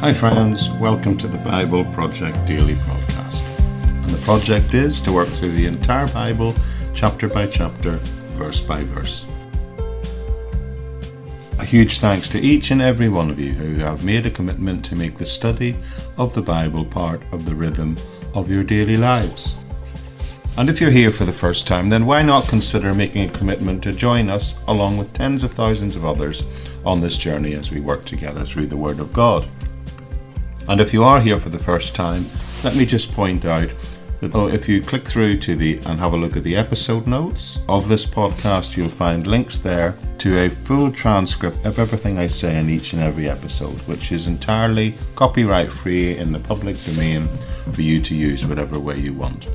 Hi, friends. Welcome to the Bible Project Daily Podcast. And the project is to work through the entire Bible, chapter by chapter, verse by verse. A huge thanks to each and every one of you who have made a commitment to make the study of the Bible part of the rhythm of your daily lives. And if you're here for the first time, then why not consider making a commitment to join us along with tens of thousands of others on this journey as we work together through the Word of God? And if you are here for the first time, let me just point out that oh, if you click through to the and have a look at the episode notes of this podcast, you'll find links there to a full transcript of everything I say in each and every episode, which is entirely copyright free in the public domain for you to use whatever way you want.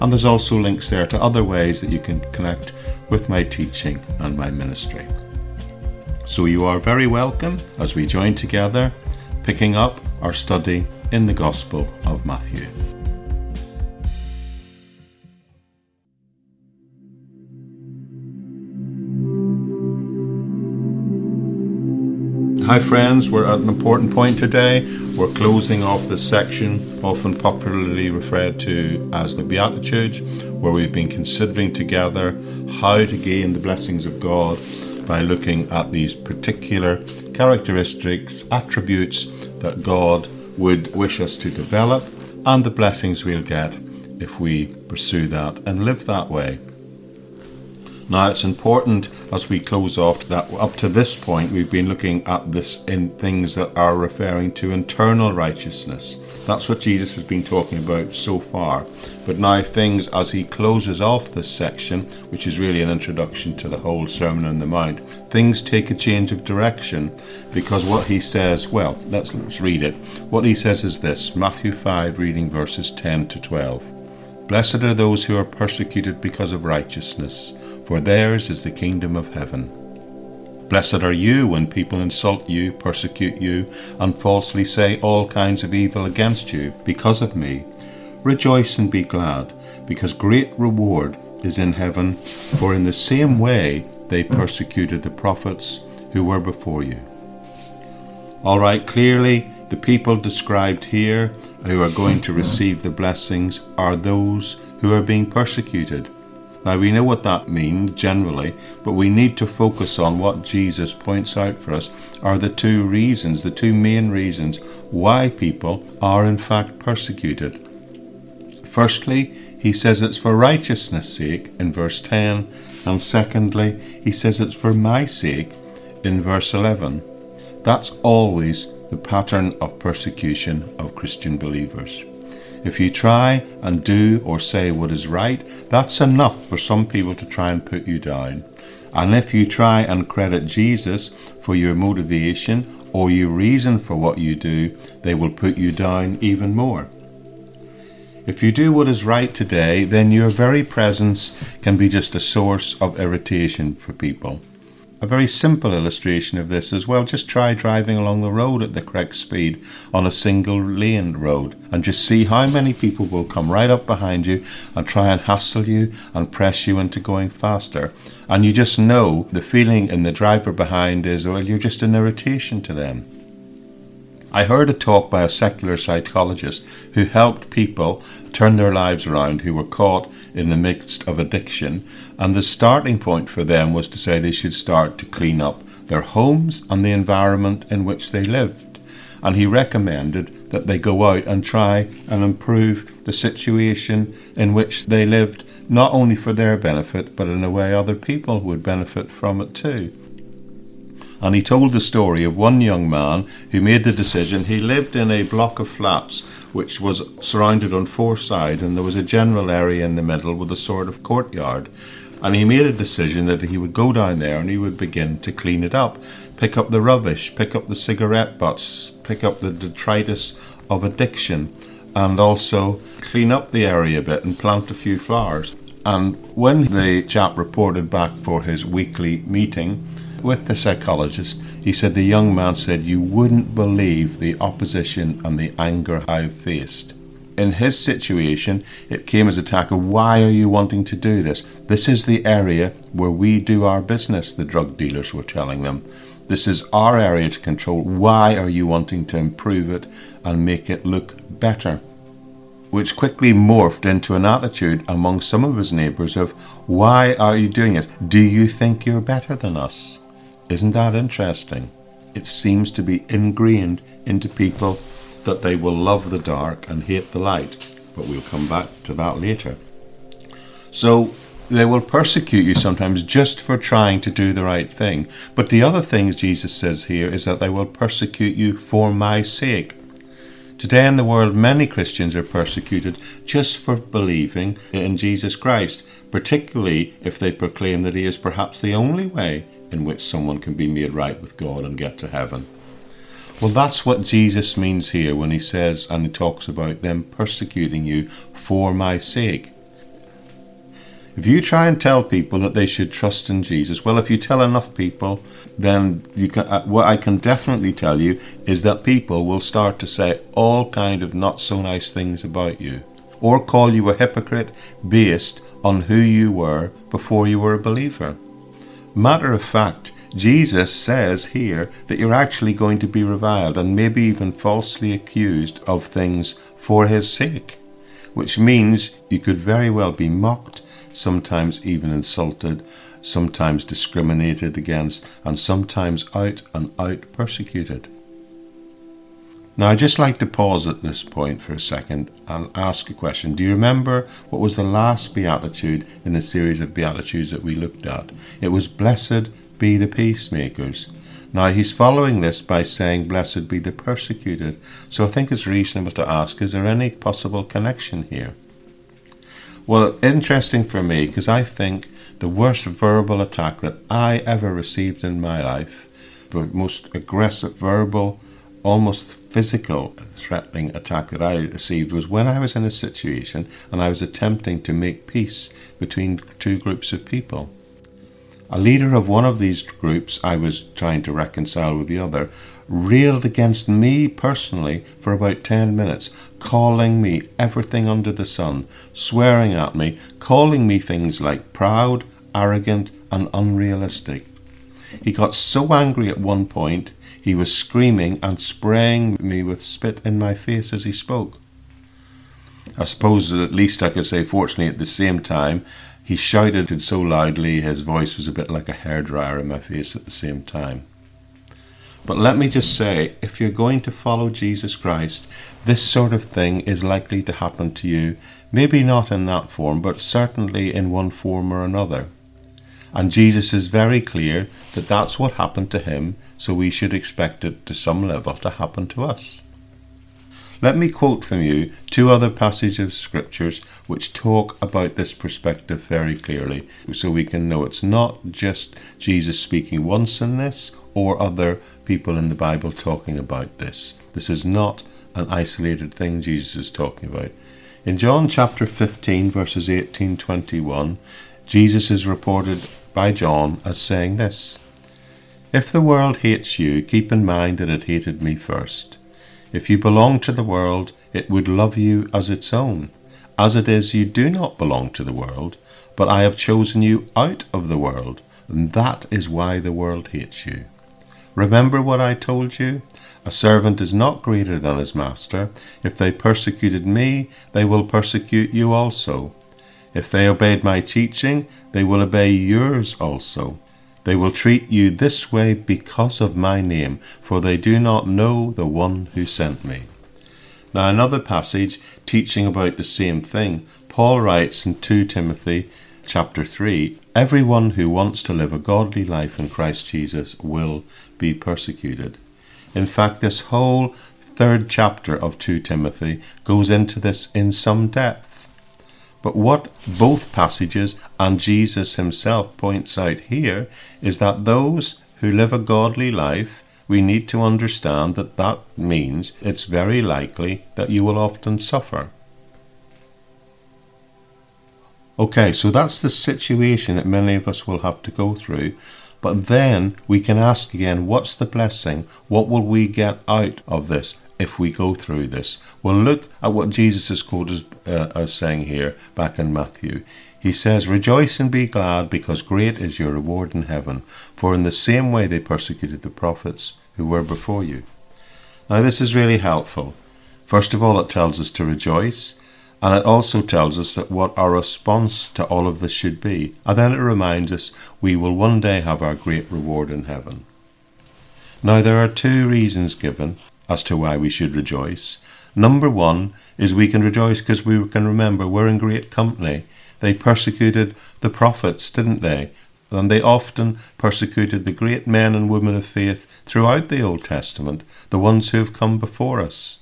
And there's also links there to other ways that you can connect with my teaching and my ministry. So you are very welcome as we join together, picking up our study in the Gospel of Matthew. Hi, friends, we're at an important point today. We're closing off this section, often popularly referred to as the Beatitudes, where we've been considering together how to gain the blessings of God by looking at these particular characteristics, attributes that God would wish us to develop, and the blessings we'll get if we pursue that and live that way. Now, it's important as we close off that up to this point we've been looking at this in things that are referring to internal righteousness. That's what Jesus has been talking about so far. But now, things as he closes off this section, which is really an introduction to the whole Sermon on the Mount, things take a change of direction because what he says, well, let's, let's read it. What he says is this Matthew 5, reading verses 10 to 12. Blessed are those who are persecuted because of righteousness, for theirs is the kingdom of heaven. Blessed are you when people insult you, persecute you, and falsely say all kinds of evil against you because of me. Rejoice and be glad, because great reward is in heaven, for in the same way they persecuted the prophets who were before you. All right, clearly, the people described here who are going to receive the blessings are those who are being persecuted. Now we know what that means generally, but we need to focus on what Jesus points out for us are the two reasons, the two main reasons why people are in fact persecuted. Firstly, he says it's for righteousness' sake in verse 10, and secondly, he says it's for my sake in verse 11. That's always the pattern of persecution of Christian believers. If you try and do or say what is right, that's enough for some people to try and put you down. And if you try and credit Jesus for your motivation or your reason for what you do, they will put you down even more. If you do what is right today, then your very presence can be just a source of irritation for people. A very simple illustration of this as well. Just try driving along the road at the correct speed on a single lane road and just see how many people will come right up behind you and try and hassle you and press you into going faster. And you just know the feeling in the driver behind is, well, you're just an irritation to them. I heard a talk by a secular psychologist who helped people turn their lives around who were caught in the midst of addiction, and the starting point for them was to say they should start to clean up their homes and the environment in which they lived. And he recommended that they go out and try and improve the situation in which they lived, not only for their benefit, but in a way other people would benefit from it too and he told the story of one young man who made the decision. He lived in a block of flats which was surrounded on four sides, and there was a general area in the middle with a sort of courtyard. And he made a decision that he would go down there and he would begin to clean it up, pick up the rubbish, pick up the cigarette butts, pick up the detritus of addiction, and also clean up the area a bit and plant a few flowers. And when the chap reported back for his weekly meeting, with the psychologist, he said the young man said, You wouldn't believe the opposition and the anger I've faced. In his situation, it came as a attack of why are you wanting to do this? This is the area where we do our business, the drug dealers were telling them. This is our area to control. Why are you wanting to improve it and make it look better? Which quickly morphed into an attitude among some of his neighbours of, Why are you doing this? Do you think you're better than us? Isn't that interesting? It seems to be ingrained into people that they will love the dark and hate the light, but we'll come back to that later. So they will persecute you sometimes just for trying to do the right thing. But the other thing Jesus says here is that they will persecute you for my sake. Today in the world, many Christians are persecuted just for believing in Jesus Christ, particularly if they proclaim that He is perhaps the only way in which someone can be made right with God and get to heaven. Well, that's what Jesus means here when he says and he talks about them persecuting you for my sake. If you try and tell people that they should trust in Jesus, well, if you tell enough people, then you can, uh, what I can definitely tell you is that people will start to say all kind of not so nice things about you, or call you a hypocrite based on who you were before you were a believer. Matter of fact, Jesus says here that you're actually going to be reviled and maybe even falsely accused of things for his sake, which means you could very well be mocked, sometimes even insulted, sometimes discriminated against, and sometimes out and out persecuted. Now, I'd just like to pause at this point for a second and ask a question. Do you remember what was the last beatitude in the series of beatitudes that we looked at? It was Blessed be the peacemakers. Now he's following this by saying, Blessed be the persecuted. So I think it's reasonable to ask, is there any possible connection here? Well, interesting for me, because I think the worst verbal attack that I ever received in my life, the most aggressive verbal, almost physical threatening attack that I received was when I was in a situation and I was attempting to make peace between two groups of people. A leader of one of these groups I was trying to reconcile with the other railed against me personally for about 10 minutes, calling me everything under the sun, swearing at me, calling me things like proud, arrogant, and unrealistic. He got so angry at one point, he was screaming and spraying me with spit in my face as he spoke. I suppose that at least I could say, fortunately, at the same time, he shouted it so loudly his voice was a bit like a hairdryer in my face at the same time. But let me just say, if you're going to follow Jesus Christ, this sort of thing is likely to happen to you, maybe not in that form, but certainly in one form or another. And Jesus is very clear that that's what happened to him, so we should expect it to some level to happen to us. Let me quote from you two other passages of scriptures which talk about this perspective very clearly, so we can know it's not just Jesus speaking once in this or other people in the Bible talking about this. This is not an isolated thing Jesus is talking about. In John chapter 15, verses 18 21, Jesus is reported by John as saying this If the world hates you, keep in mind that it hated me first. If you belong to the world, it would love you as its own. As it is, you do not belong to the world, but I have chosen you out of the world, and that is why the world hates you. Remember what I told you? A servant is not greater than his master. If they persecuted me, they will persecute you also. If they obeyed my teaching, they will obey yours also. They will treat you this way because of my name, for they do not know the one who sent me. Now, another passage teaching about the same thing, Paul writes in 2 Timothy chapter 3 Everyone who wants to live a godly life in Christ Jesus will be persecuted. In fact, this whole third chapter of 2 Timothy goes into this in some depth. But what both passages and Jesus himself points out here is that those who live a godly life, we need to understand that that means it's very likely that you will often suffer. Okay, so that's the situation that many of us will have to go through. But then we can ask again, what's the blessing? What will we get out of this? If we go through this. Well, look at what Jesus is quoted uh, as saying here back in Matthew. He says, Rejoice and be glad, because great is your reward in heaven, for in the same way they persecuted the prophets who were before you. Now, this is really helpful. First of all, it tells us to rejoice, and it also tells us that what our response to all of this should be. And then it reminds us we will one day have our great reward in heaven. Now, there are two reasons given as to why we should rejoice. Number one is we can rejoice because we can remember we're in great company they persecuted the prophets, didn't they? And they often persecuted the great men and women of faith throughout the Old Testament, the ones who have come before us.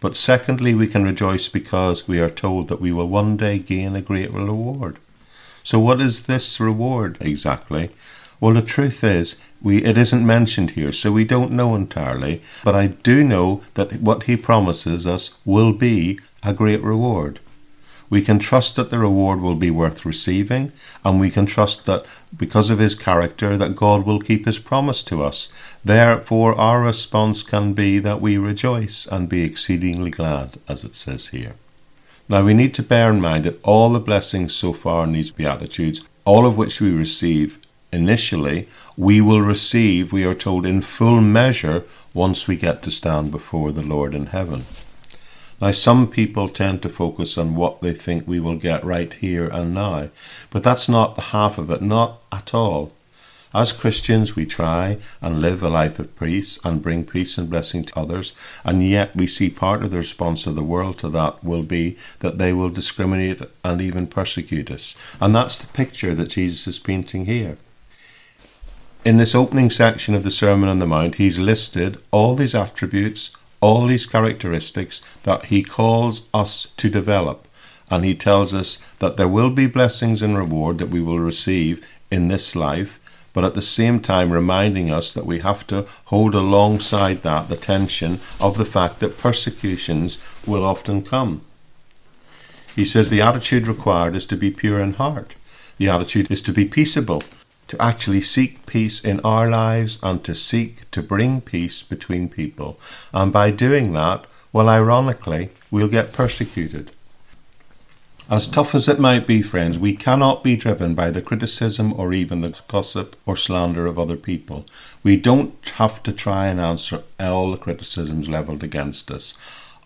But secondly, we can rejoice because we are told that we will one day gain a great reward. So, what is this reward exactly? Well, the truth is, we, it isn't mentioned here, so we don't know entirely. But I do know that what he promises us will be a great reward. We can trust that the reward will be worth receiving, and we can trust that because of his character that God will keep his promise to us. Therefore our response can be that we rejoice and be exceedingly glad, as it says here. Now we need to bear in mind that all the blessings so far in these Beatitudes, all of which we receive initially, we will receive, we are told, in full measure once we get to stand before the Lord in heaven. Now, some people tend to focus on what they think we will get right here and now, but that's not the half of it, not at all. As Christians, we try and live a life of peace and bring peace and blessing to others, and yet we see part of the response of the world to that will be that they will discriminate and even persecute us. And that's the picture that Jesus is painting here. In this opening section of the Sermon on the Mount, he's listed all these attributes, all these characteristics that he calls us to develop. And he tells us that there will be blessings and reward that we will receive in this life, but at the same time reminding us that we have to hold alongside that the tension of the fact that persecutions will often come. He says the attitude required is to be pure in heart. The attitude is to be peaceable, to actually seek peace in our lives and to seek to bring peace between people. And by doing that, well, ironically, we'll get persecuted. As tough as it might be, friends, we cannot be driven by the criticism or even the gossip or slander of other people. We don't have to try and answer all the criticisms levelled against us.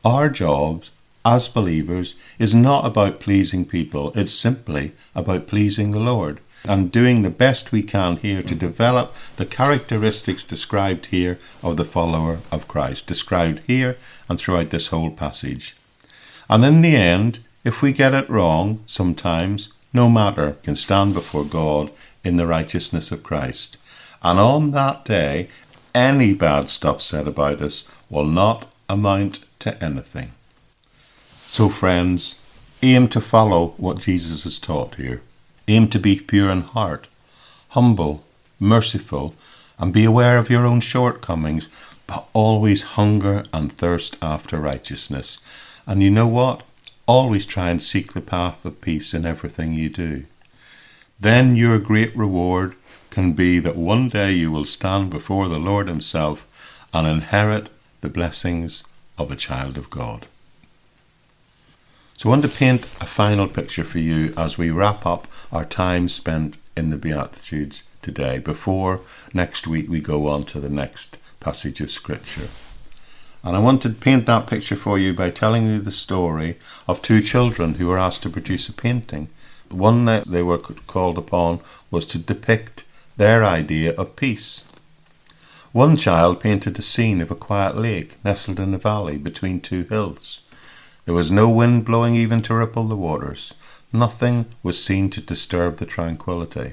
Our job as believers is not about pleasing people, it's simply about pleasing the Lord and doing the best we can here to develop the characteristics described here of the follower of Christ, described here and throughout this whole passage. And in the end, if we get it wrong, sometimes, no matter, can stand before God in the righteousness of Christ. And on that day, any bad stuff said about us will not amount to anything. So, friends, aim to follow what Jesus has taught here. Aim to be pure in heart, humble, merciful, and be aware of your own shortcomings, but always hunger and thirst after righteousness. And you know what? Always try and seek the path of peace in everything you do. Then your great reward can be that one day you will stand before the Lord Himself and inherit the blessings of a child of God. So I want to paint a final picture for you as we wrap up our time spent in the Beatitudes today before next week we go on to the next passage of Scripture. And I want to paint that picture for you by telling you the story of two children who were asked to produce a painting. One that they were called upon was to depict their idea of peace. One child painted a scene of a quiet lake nestled in a valley between two hills. There was no wind blowing even to ripple the waters. Nothing was seen to disturb the tranquillity.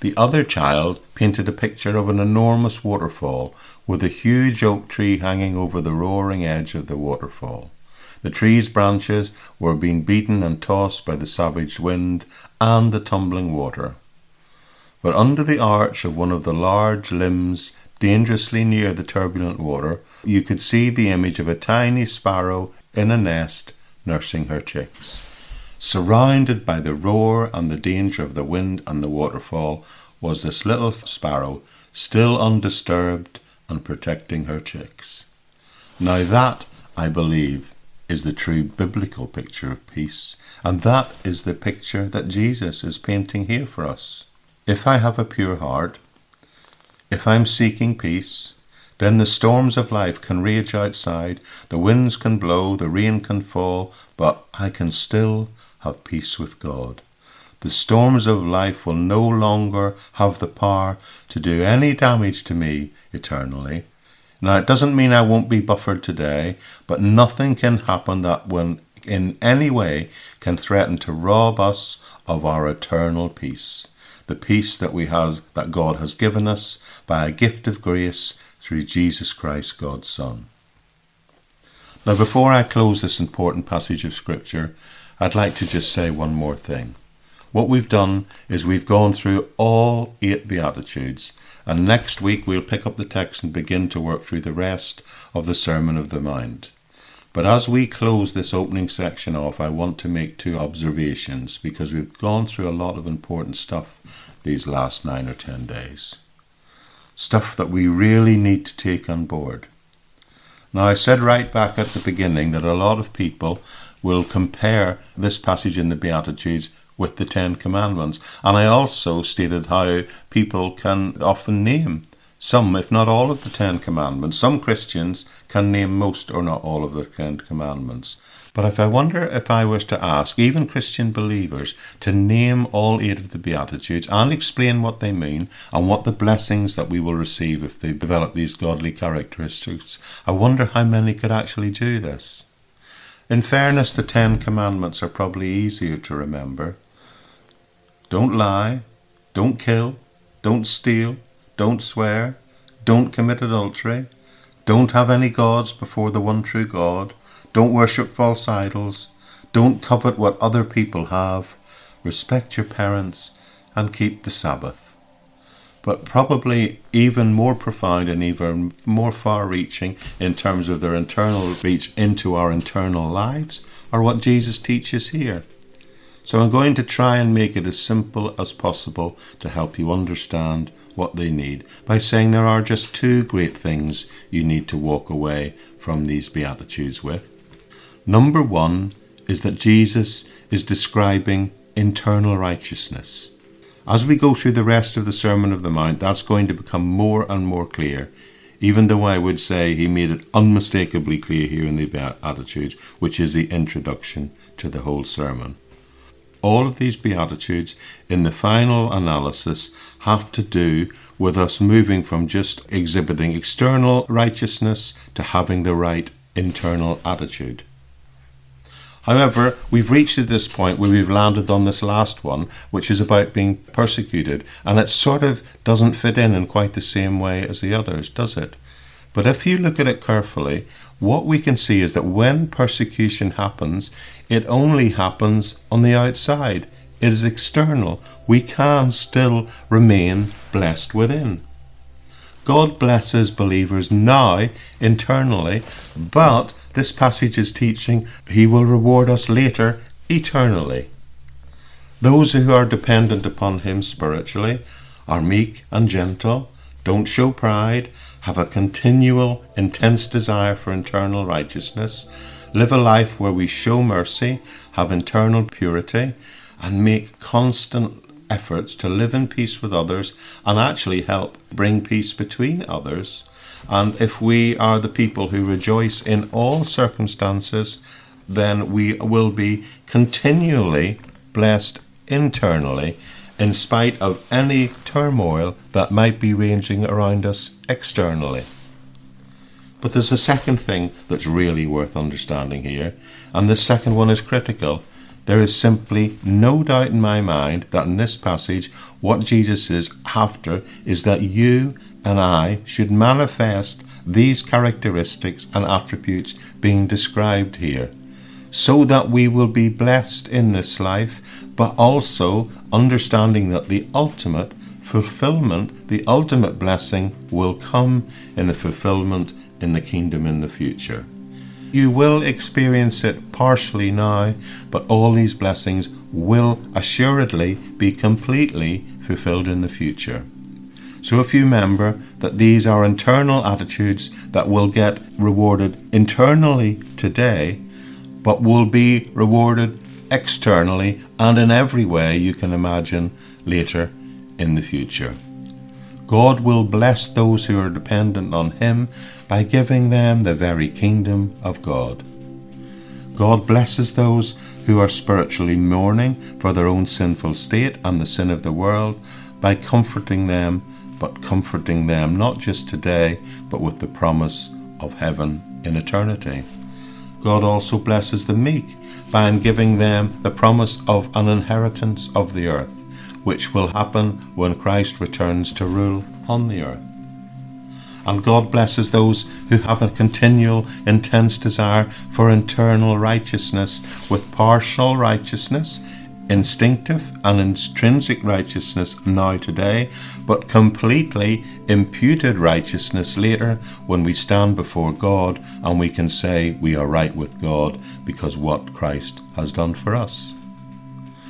The other child painted a picture of an enormous waterfall with a huge oak tree hanging over the roaring edge of the waterfall. The tree's branches were being beaten and tossed by the savage wind and the tumbling water. But under the arch of one of the large limbs, dangerously near the turbulent water, you could see the image of a tiny sparrow in a nest nursing her chicks. Surrounded by the roar and the danger of the wind and the waterfall was this little sparrow, still undisturbed and protecting her chicks. Now, that, I believe, is the true biblical picture of peace, and that is the picture that Jesus is painting here for us. If I have a pure heart, if I'm seeking peace, then the storms of life can rage outside, the winds can blow, the rain can fall, but I can still have peace with God. The storms of life will no longer have the power to do any damage to me eternally. Now, it doesn't mean I won't be buffered today, but nothing can happen that when in any way can threaten to rob us of our eternal peace, the peace that we have that God has given us by a gift of grace through Jesus Christ, God's Son. Now, before I close this important passage of Scripture, I'd like to just say one more thing. What we've done is we've gone through all eight Beatitudes, and next week we'll pick up the text and begin to work through the rest of the Sermon of the Mount. But as we close this opening section off, I want to make two observations because we've gone through a lot of important stuff these last nine or ten days stuff that we really need to take on board. Now, I said right back at the beginning that a lot of people will compare this passage in the Beatitudes with the Ten Commandments, and I also stated how people can often name some, if not all, of the Ten Commandments. Some Christians can name most or not all of the Ten Commandments. But if I wonder if I was to ask even Christian believers to name all eight of the Beatitudes and explain what they mean and what the blessings that we will receive if they develop these godly characteristics, I wonder how many could actually do this. In fairness, the Ten Commandments are probably easier to remember. Don't lie, don't kill, don't steal, don't swear, don't commit adultery, don't have any gods before the one true God, don't worship false idols. Don't covet what other people have. Respect your parents and keep the Sabbath. But probably even more profound and even more far reaching in terms of their internal reach into our internal lives are what Jesus teaches here. So I'm going to try and make it as simple as possible to help you understand what they need by saying there are just two great things you need to walk away from these Beatitudes with. Number one is that Jesus is describing internal righteousness. As we go through the rest of the Sermon of the Mount, that's going to become more and more clear, even though I would say he made it unmistakably clear here in the Beatitudes, which is the introduction to the whole sermon. All of these Beatitudes, in the final analysis, have to do with us moving from just exhibiting external righteousness to having the right internal attitude. However, we've reached at this point where we've landed on this last one, which is about being persecuted, and it sort of doesn't fit in in quite the same way as the others, does it? But if you look at it carefully, what we can see is that when persecution happens, it only happens on the outside. It is external. We can still remain blessed within. God blesses believers now internally, but this passage is teaching he will reward us later eternally. Those who are dependent upon him spiritually are meek and gentle, don't show pride, have a continual, intense desire for internal righteousness, live a life where we show mercy, have internal purity, and make constant efforts to live in peace with others and actually help bring peace between others. And if we are the people who rejoice in all circumstances, then we will be continually blessed internally in spite of any turmoil that might be ranging around us externally. But there's a second thing that's really worth understanding here, and this second one is critical, there is simply no doubt in my mind that in this passage, what Jesus is after is that you and I should manifest these characteristics and attributes being described here, so that we will be blessed in this life, but also understanding that the ultimate fulfillment, the ultimate blessing, will come in the fulfillment in the kingdom in the future. You will experience it partially now, but all these blessings will assuredly be completely fulfilled in the future. So if you remember that these are internal attitudes that will get rewarded internally today, but will be rewarded externally and in every way you can imagine later in the future. God will bless those who are dependent on Him by giving them the very kingdom of God. God blesses those who are spiritually mourning for their own sinful state and the sin of the world by comforting them, but comforting them not just today, but with the promise of heaven in eternity. God also blesses the meek by giving them the promise of an inheritance of the earth, which will happen when Christ returns to rule on the earth. And God blesses those who have a continual, intense desire for internal righteousness with partial righteousness instinctive and intrinsic righteousness now today, but completely imputed righteousness later when we stand before God and we can say we are right with God because what Christ has done for us.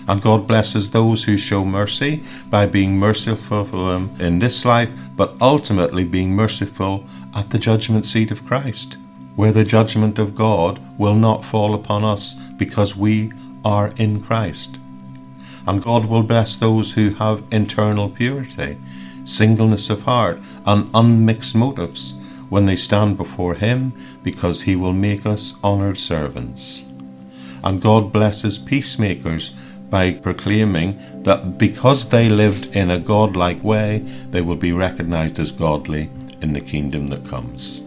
And God blesses those who show mercy by being merciful for them in this life, but ultimately being merciful at the judgment seat of Christ, where the judgment of God will not fall upon us because we are in Christ and God will bless those who have internal purity, singleness of heart, and unmixed motives when they stand before Him, because He will make us honoured servants. And God blesses peacemakers by proclaiming that because they lived in a godlike way, they will be recognized as godly in the kingdom that comes.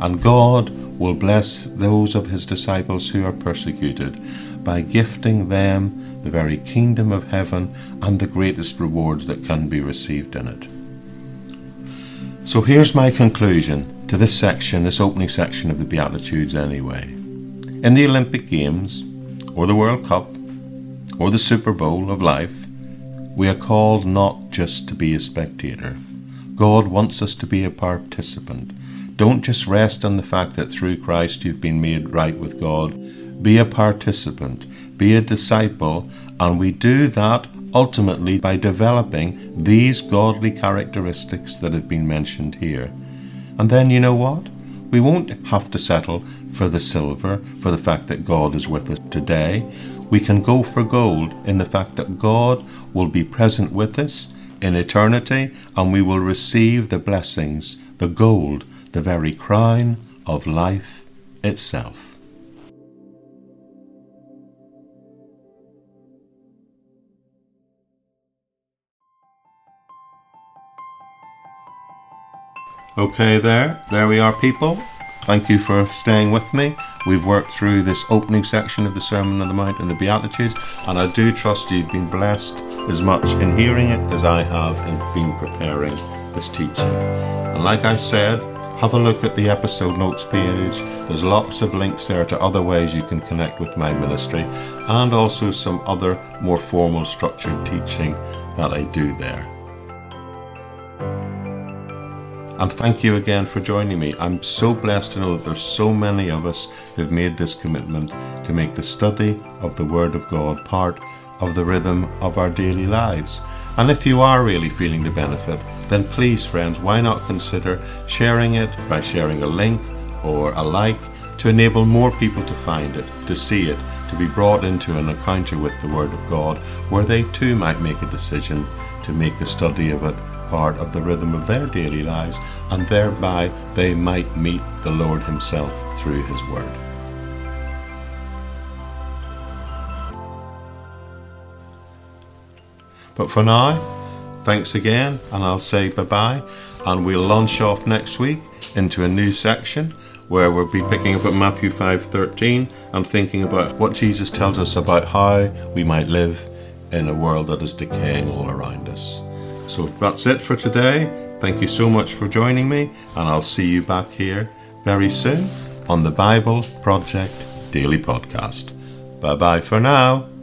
And God will bless those of his disciples who are persecuted by gifting them the very kingdom of heaven and the greatest rewards that can be received in it. So here's my conclusion to this section, this opening section of the Beatitudes, anyway. In the Olympic Games, or the World Cup, or the Super Bowl of life, we are called not just to be a spectator. God wants us to be a participant. Don't just rest on the fact that through Christ you've been made right with God. Be a participant be a disciple, and we do that ultimately by developing these godly characteristics that have been mentioned here. And then you know what? We won't have to settle for the silver, for the fact that God is with us today. We can go for gold in the fact that God will be present with us in eternity and we will receive the blessings, the gold, the very crown of life itself. Okay, there, there we are, people. Thank you for staying with me. We've worked through this opening section of the Sermon on the Mount and the Beatitudes, and I do trust you've been blessed as much in hearing it as I have in being preparing this teaching. And like I said, have a look at the episode notes page. There's lots of links there to other ways you can connect with my ministry and also some other more formal structured teaching that I do there. And thank you again for joining me. I'm so blessed to know that there's so many of us who've made this commitment to make the study of the Word of God part of the rhythm of our daily lives. And if you are really feeling the benefit, then please, friends, why not consider sharing it by sharing a link or a like to enable more people to find it, to see it, to be brought into an encounter with the Word of God, where they too might make a decision to make the study of it part of the rhythm of their daily lives, and thereby they might meet the Lord Himself through His Word. But for now, thanks again, and I'll say bye bye, and we'll launch off next week into a new section where we'll be picking up at Matthew 5:13 and thinking about what Jesus tells us about how we might live in a world that is decaying all around us. So that's it for today. Thank you so much for joining me, and I'll see you back here very soon on the Bible Project Daily Podcast. Bye bye for now.